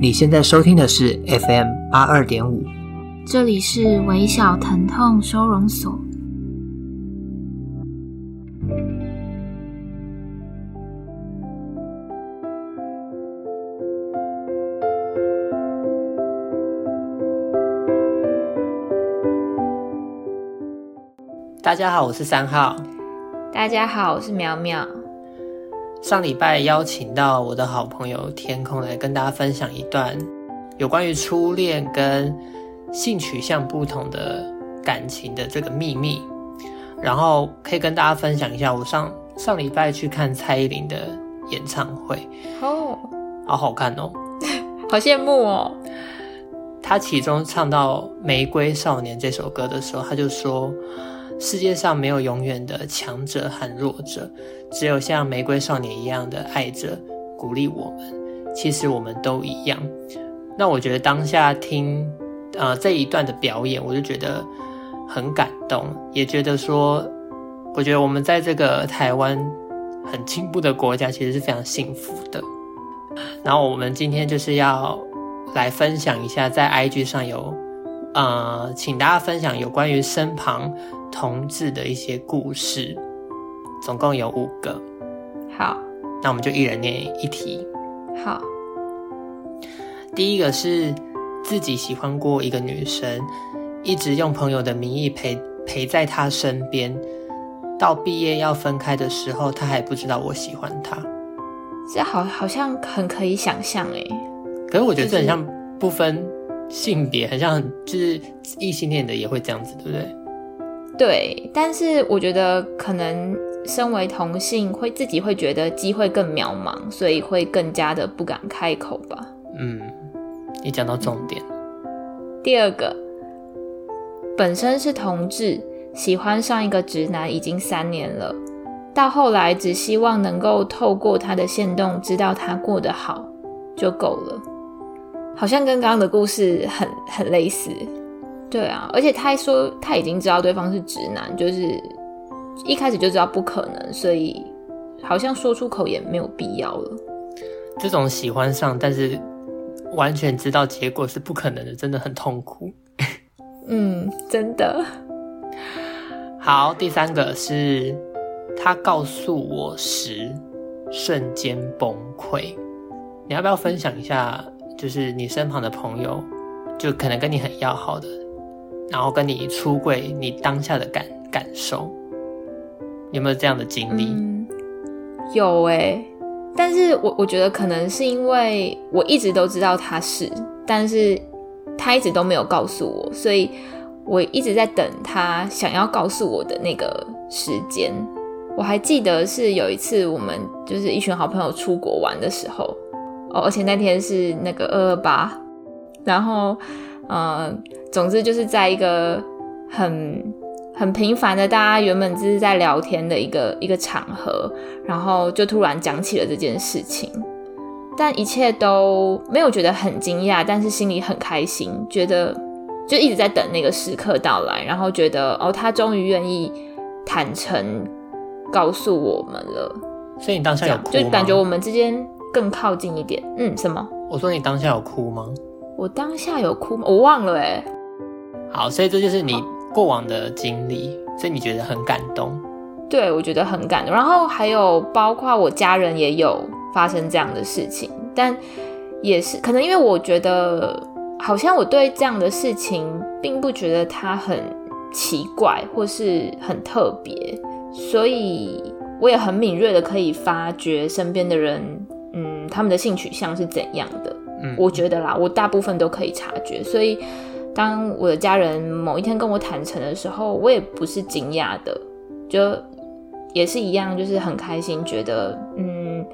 你现在收听的是 FM 八二点五，这里是微小疼痛收容所。大家好，我是三号。大家好，我是苗苗。上礼拜邀请到我的好朋友天空来跟大家分享一段有关于初恋跟性取向不同的感情的这个秘密，然后可以跟大家分享一下我上上礼拜去看蔡依林的演唱会哦，好好看哦，好羡慕哦。他其中唱到《玫瑰少年》这首歌的时候，他就说。世界上没有永远的强者和弱者，只有像玫瑰少年一样的爱着、鼓励我们。其实我们都一样。那我觉得当下听呃这一段的表演，我就觉得很感动，也觉得说，我觉得我们在这个台湾很进步的国家，其实是非常幸福的。然后我们今天就是要来分享一下，在 IG 上有呃，请大家分享有关于身旁。同志的一些故事，总共有五个。好，那我们就一人念一题。好，第一个是自己喜欢过一个女生，一直用朋友的名义陪陪在她身边，到毕业要分开的时候，她还不知道我喜欢她。这好好像很可以想象哎。可是我觉得这很像不分性别，好像就是异性恋的也会这样子，对不对？对，但是我觉得可能身为同性，会自己会觉得机会更渺茫，所以会更加的不敢开口吧。嗯，你讲到重点。第二个，本身是同志，喜欢上一个直男已经三年了，到后来只希望能够透过他的线动知道他过得好就够了，好像跟刚刚的故事很很类似。对啊，而且他还说他已经知道对方是直男，就是一开始就知道不可能，所以好像说出口也没有必要了。这种喜欢上，但是完全知道结果是不可能的，真的很痛苦。嗯，真的。好，第三个是他告诉我时瞬间崩溃。你要不要分享一下？就是你身旁的朋友，就可能跟你很要好的。然后跟你出柜，你当下的感感受，有没有这样的经历？有欸，但是我我觉得可能是因为我一直都知道他是，但是他一直都没有告诉我，所以我一直在等他想要告诉我的那个时间。我还记得是有一次我们就是一群好朋友出国玩的时候，哦，而且那天是那个二二八，然后。呃，总之就是在一个很很平凡的，大家原本只是在聊天的一个一个场合，然后就突然讲起了这件事情，但一切都没有觉得很惊讶，但是心里很开心，觉得就一直在等那个时刻到来，然后觉得哦，他终于愿意坦诚告诉我们了。所以你当下有哭？就感觉我们之间更靠近一点。嗯，什么？我说你当下有哭吗？我当下有哭吗？我忘了哎。好，所以这就是你过往的经历，所以你觉得很感动。对，我觉得很感动。然后还有包括我家人也有发生这样的事情，但也是可能因为我觉得好像我对这样的事情并不觉得它很奇怪或是很特别，所以我也很敏锐的可以发觉身边的人，嗯，他们的性取向是怎样的。嗯，我觉得啦，我大部分都可以察觉，所以当我的家人某一天跟我坦诚的时候，我也不是惊讶的，就也是一样，就是很开心，觉得嗯，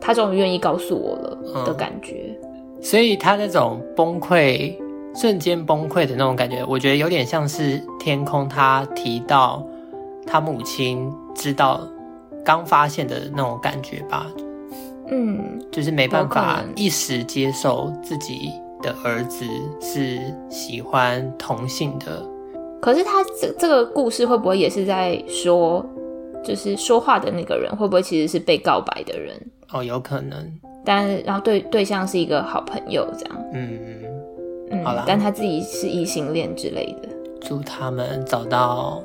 他终于愿意告诉我了的感觉。嗯，所以他那种崩溃，瞬间崩溃的那种感觉，我觉得有点像是天空他提到他母亲知道刚发现的那种感觉吧。嗯，就是没办法一时接受自己的儿子是喜欢同性的。可是他这这个故事会不会也是在说，就是说话的那个人会不会其实是被告白的人？哦，有可能。但然后对对象是一个好朋友这样，嗯嗯，好了但他自己是异性恋之类的。祝他们找到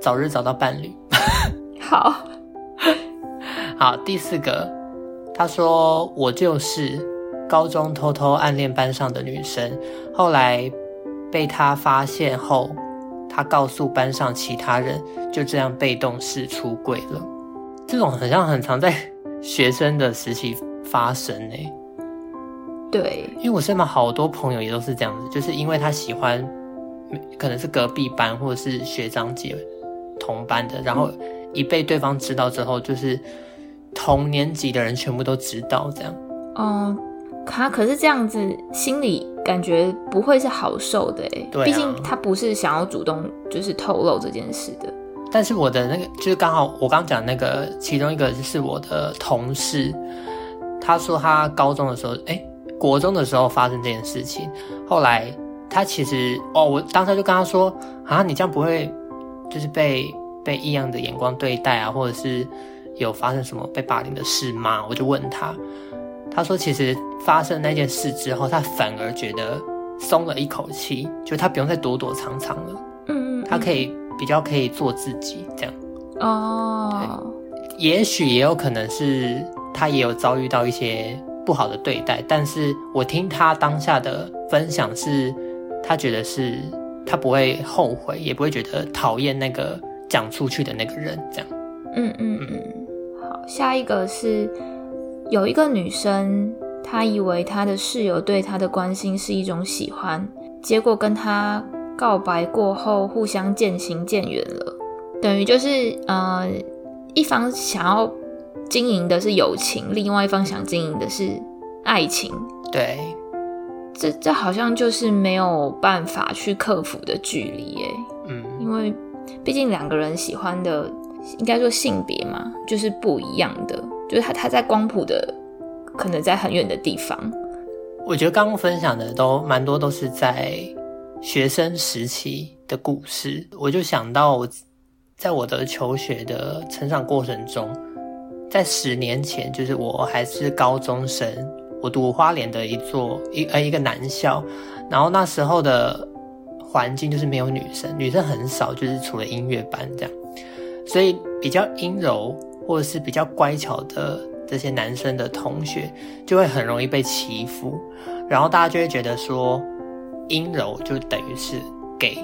早日找到伴侣。好，好，第四个，他说我就是高中偷偷暗恋班上的女生，后来被他发现后，他告诉班上其他人，就这样被动式出轨了。这种好像很常在学生的时期发生呢。对，因为我身边好多朋友也都是这样子，就是因为他喜欢，可能是隔壁班或者是学长姐同班的，然后一被对方知道之后，就是同年级的人全部都知道这样。嗯，他可是这样子，心里感觉不会是好受的哎。毕竟他不是想要主动就是透露这件事的。但是我的那个就是刚好我刚讲那个其中一个就是我的同事，他说他高中的时候，哎、欸，国中的时候发生这件事情，后来他其实哦，我当时就跟他说啊，你这样不会就是被被异样的眼光对待啊，或者是有发生什么被霸凌的事吗？我就问他，他说其实发生那件事之后，他反而觉得松了一口气，就他不用再躲躲藏藏了，嗯，嗯，他可以。比较可以做自己这样哦，也许也有可能是他也有遭遇到一些不好的对待，但是我听他当下的分享是，他觉得是他不会后悔，也不会觉得讨厌那个讲出去的那个人这样。嗯嗯嗯，好，下一个是有一个女生，她以为她的室友对她的关心是一种喜欢，结果跟她。告白过后，互相渐行渐远了，等于就是，呃，一方想要经营的是友情，另外一方想经营的是爱情。对，这这好像就是没有办法去克服的距离诶。嗯，因为毕竟两个人喜欢的，应该说性别嘛，就是不一样的。就是他他在光谱的，可能在很远的地方。我觉得刚刚分享的都蛮多，都是在。学生时期的故事，我就想到我在我的求学的成长过程中，在十年前，就是我还是高中生，我读花莲的一座一呃一个男校，然后那时候的环境就是没有女生，女生很少，就是除了音乐班这样，所以比较阴柔或者是比较乖巧的这些男生的同学，就会很容易被欺负，然后大家就会觉得说。阴柔就等于是 gay，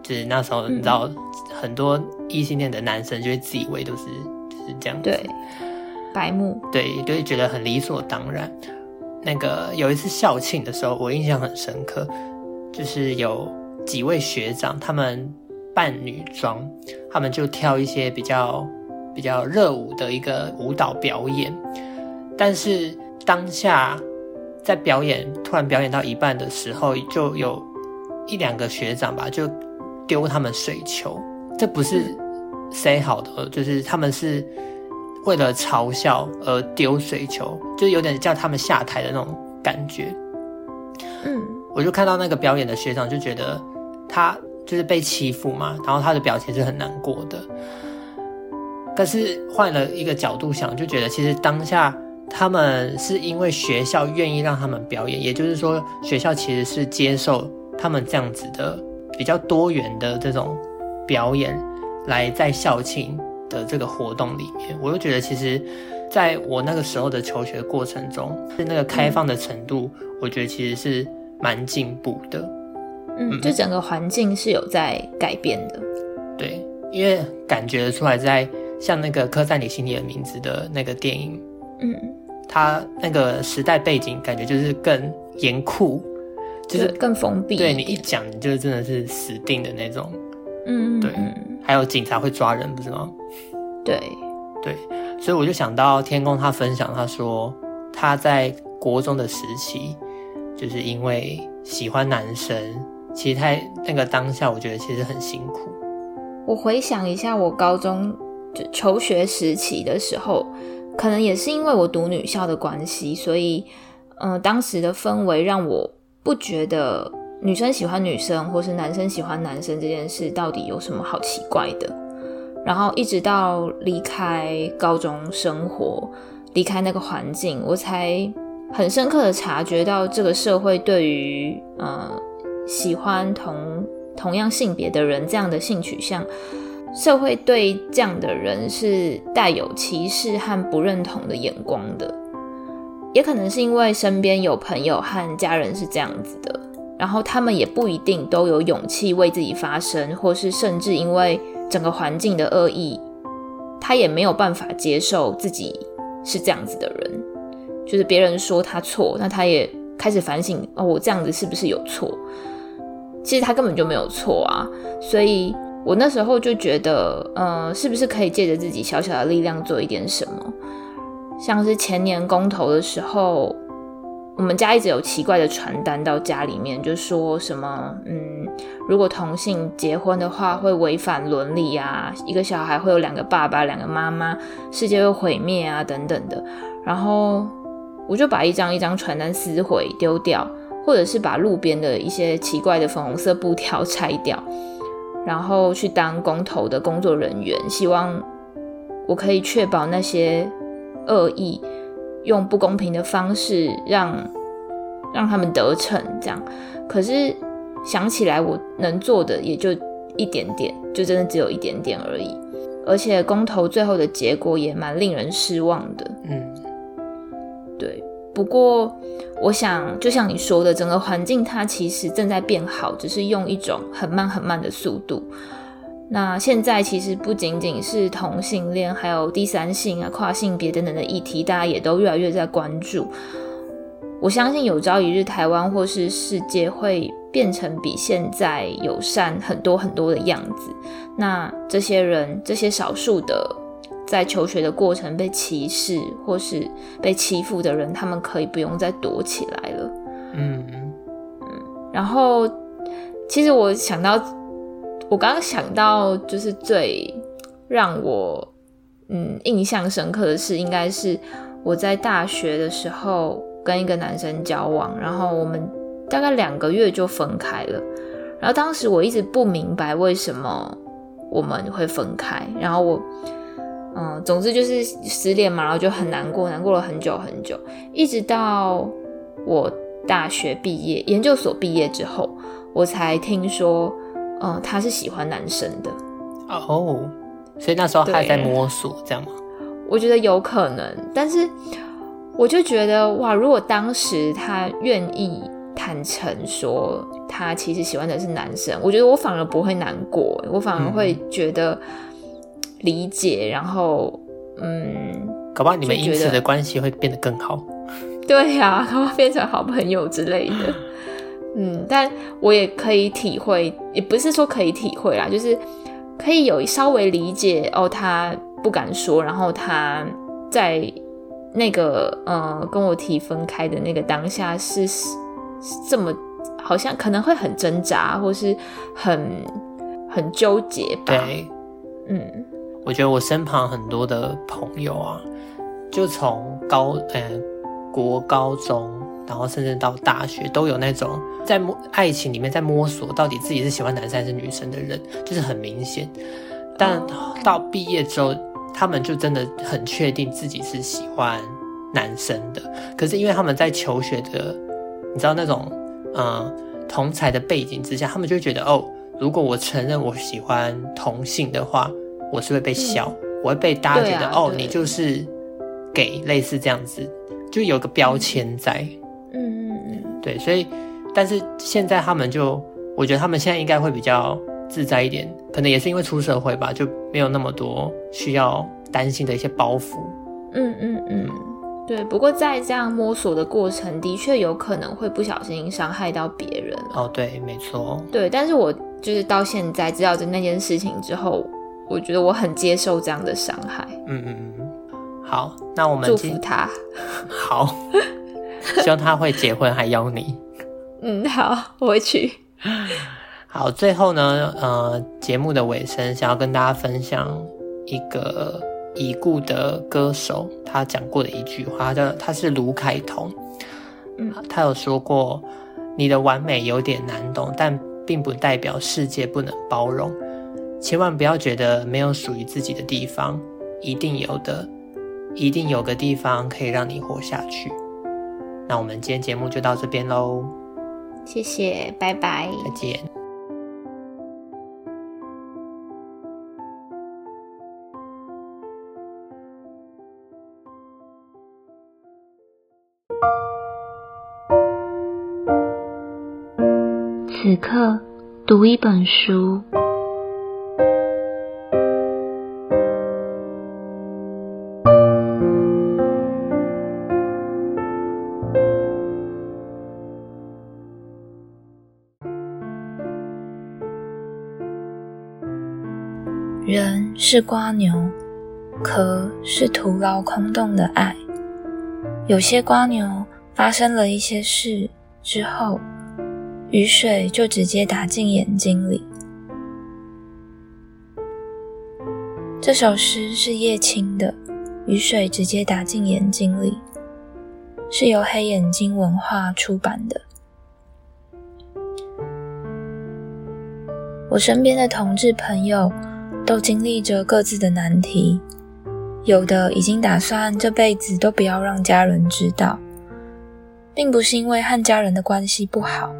就是那时候你知道，很多异性恋的男生就会自以为都是就是这样子，对，白目，对，就会觉得很理所当然。那个有一次校庆的时候，我印象很深刻，就是有几位学长他们扮女装，他们就跳一些比较比较热舞的一个舞蹈表演，但是当下。在表演突然表演到一半的时候，就有一两个学长吧，就丢他们水球。这不是 say 好的，就是他们是为了嘲笑而丢水球，就有点叫他们下台的那种感觉。嗯，我就看到那个表演的学长，就觉得他就是被欺负嘛，然后他的表情是很难过的。但是换了一个角度想，就觉得其实当下。他们是因为学校愿意让他们表演，也就是说，学校其实是接受他们这样子的比较多元的这种表演，来在校庆的这个活动里面，我就觉得其实在我那个时候的求学过程中，是那个开放的程度，我觉得其实是蛮进步的。嗯，就整个环境是有在改变的。对，因为感觉出来，在像那个刻在你心里的名字的那个电影。嗯，它那个时代背景感觉就是更严酷，就是更封闭。对，你一讲，你就真的是死定的那种。嗯，对。还有警察会抓人，不是吗？对，对。所以我就想到天公，他分享他说他在国中的时期，就是因为喜欢男生，其实他那个当下，我觉得其实很辛苦。我回想一下，我高中就求学时期的时候。可能也是因为我读女校的关系，所以，嗯、呃，当时的氛围让我不觉得女生喜欢女生，或是男生喜欢男生这件事到底有什么好奇怪的。然后一直到离开高中生活，离开那个环境，我才很深刻的察觉到这个社会对于呃喜欢同同样性别的人这样的性取向，社会对这样的人是带有歧视和不认同的眼光的。也可能是因为身边有朋友和家人是这样子的，然后他们也不一定都有勇气为自己发声，或是甚至因为整个环境的恶意，他也没有办法接受自己是这样子的人。就是别人说他错，那他也开始反省哦，我这样子是不是有错？其实他根本就没有错啊。所以我那时候就觉得，呃，是不是可以借着自己小小的力量做一点什么？像是前年公投的时候，我们家一直有奇怪的传单到家里面，就说什么，嗯，如果同性结婚的话会违反伦理啊，一个小孩会有两个爸爸、两个妈妈，世界会毁灭啊，等等的。然后我就把一张一张传单撕毁丢掉，或者是把路边的一些奇怪的粉红色布条拆掉，然后去当公投的工作人员，希望我可以确保那些。恶意用不公平的方式让让他们得逞，这样。可是想起来，我能做的也就一点点，就真的只有一点点而已。而且公投最后的结果也蛮令人失望的。嗯，对。不过我想，就像你说的，整个环境它其实正在变好，只是用一种很慢很慢的速度。那现在其实不仅仅是同性恋，还有第三性啊、跨性别等等的议题，大家也都越来越在关注。我相信有朝一日，台湾或是世界会变成比现在友善很多很多的样子。那这些人，这些少数的在求学的过程被歧视或是被欺负的人，他们可以不用再躲起来了。嗯嗯。然后，其实我想到。我刚刚想到，就是最让我嗯印象深刻的事，应该是我在大学的时候跟一个男生交往，然后我们大概两个月就分开了。然后当时我一直不明白为什么我们会分开，然后我嗯，总之就是失恋嘛，然后就很难过，难过了很久很久，一直到我大学毕业、研究所毕业之后，我才听说。嗯，他是喜欢男生的哦，oh, 所以那时候他还在摸索，这样吗？我觉得有可能，但是我就觉得哇，如果当时他愿意坦诚说他其实喜欢的是男生，我觉得我反而不会难过，我反而会觉得理解，嗯、然后嗯，搞不好你们因此的关系会变得更好。对呀、啊，然后变成好朋友之类的。嗯，但我也可以体会，也不是说可以体会啦，就是可以有稍微理解哦。他不敢说，然后他在那个呃跟我提分开的那个当下是这么，好像可能会很挣扎，或是很很纠结吧。对，嗯，我觉得我身旁很多的朋友啊，就从高呃国高中。然后甚至到大学都有那种在摸爱情里面在摸索到底自己是喜欢男生还是女生的人，就是很明显。但到毕业之后，他们就真的很确定自己是喜欢男生的。可是因为他们在求学的，你知道那种嗯同才的背景之下，他们就觉得哦，如果我承认我喜欢同性的话，我是会被笑，嗯、我会被大家觉得、啊、哦，你就是 gay，类似这样子，就有个标签在。嗯嗯嗯，对，所以，但是现在他们就，我觉得他们现在应该会比较自在一点，可能也是因为出社会吧，就没有那么多需要担心的一些包袱。嗯嗯嗯，对。不过在这样摸索的过程，的确有可能会不小心伤害到别人。哦，对，没错。对，但是我就是到现在知道这那件事情之后，我觉得我很接受这样的伤害。嗯嗯嗯，好，那我们祝福他。好。希望他会结婚还邀你。嗯，好，我会去。好，最后呢，呃，节目的尾声，想要跟大家分享一个已故的歌手他讲过的一句话，叫他是卢凯彤。嗯，他有说过：“你的完美有点难懂，但并不代表世界不能包容。千万不要觉得没有属于自己的地方，一定有的。”一定有个地方可以让你活下去。那我们今天节目就到这边喽，谢谢，拜拜，再见。此刻读一本书。人是蜗牛，壳是徒劳空洞的爱。有些瓜牛发生了一些事之后，雨水就直接打进眼睛里。这首诗是叶青的，《雨水直接打进眼睛里》，是由黑眼睛文化出版的。我身边的同志朋友都经历着各自的难题，有的已经打算这辈子都不要让家人知道，并不是因为和家人的关系不好。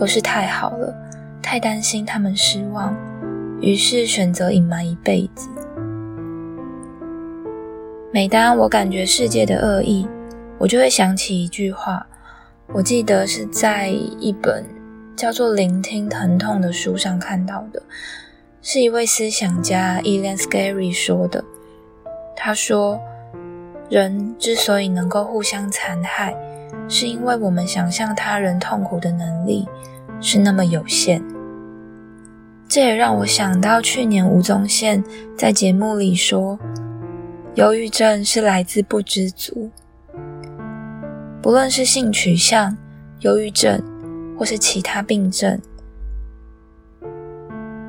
而是太好了，太担心他们失望，于是选择隐瞒一辈子。每当我感觉世界的恶意，我就会想起一句话，我记得是在一本叫做《聆听疼痛》的书上看到的，是一位思想家 Elan Scary 说的。他说：“人之所以能够互相残害，是因为我们想象他人痛苦的能力。”是那么有限，这也让我想到去年吴宗宪在节目里说，忧郁症是来自不知足。不论是性取向、忧郁症，或是其他病症，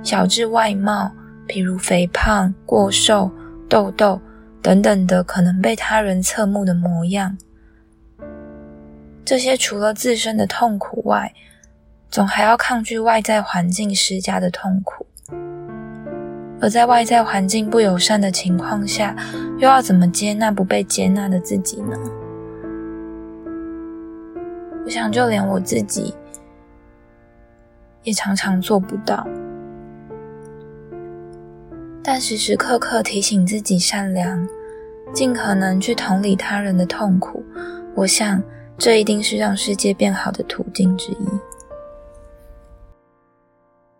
小至外貌，譬如肥胖、过瘦、痘痘等等的可能被他人侧目的模样，这些除了自身的痛苦外，总还要抗拒外在环境施加的痛苦，而在外在环境不友善的情况下，又要怎么接纳不被接纳的自己呢？我想，就连我自己也常常做不到。但时时刻刻提醒自己善良，尽可能去同理他人的痛苦，我想这一定是让世界变好的途径之一。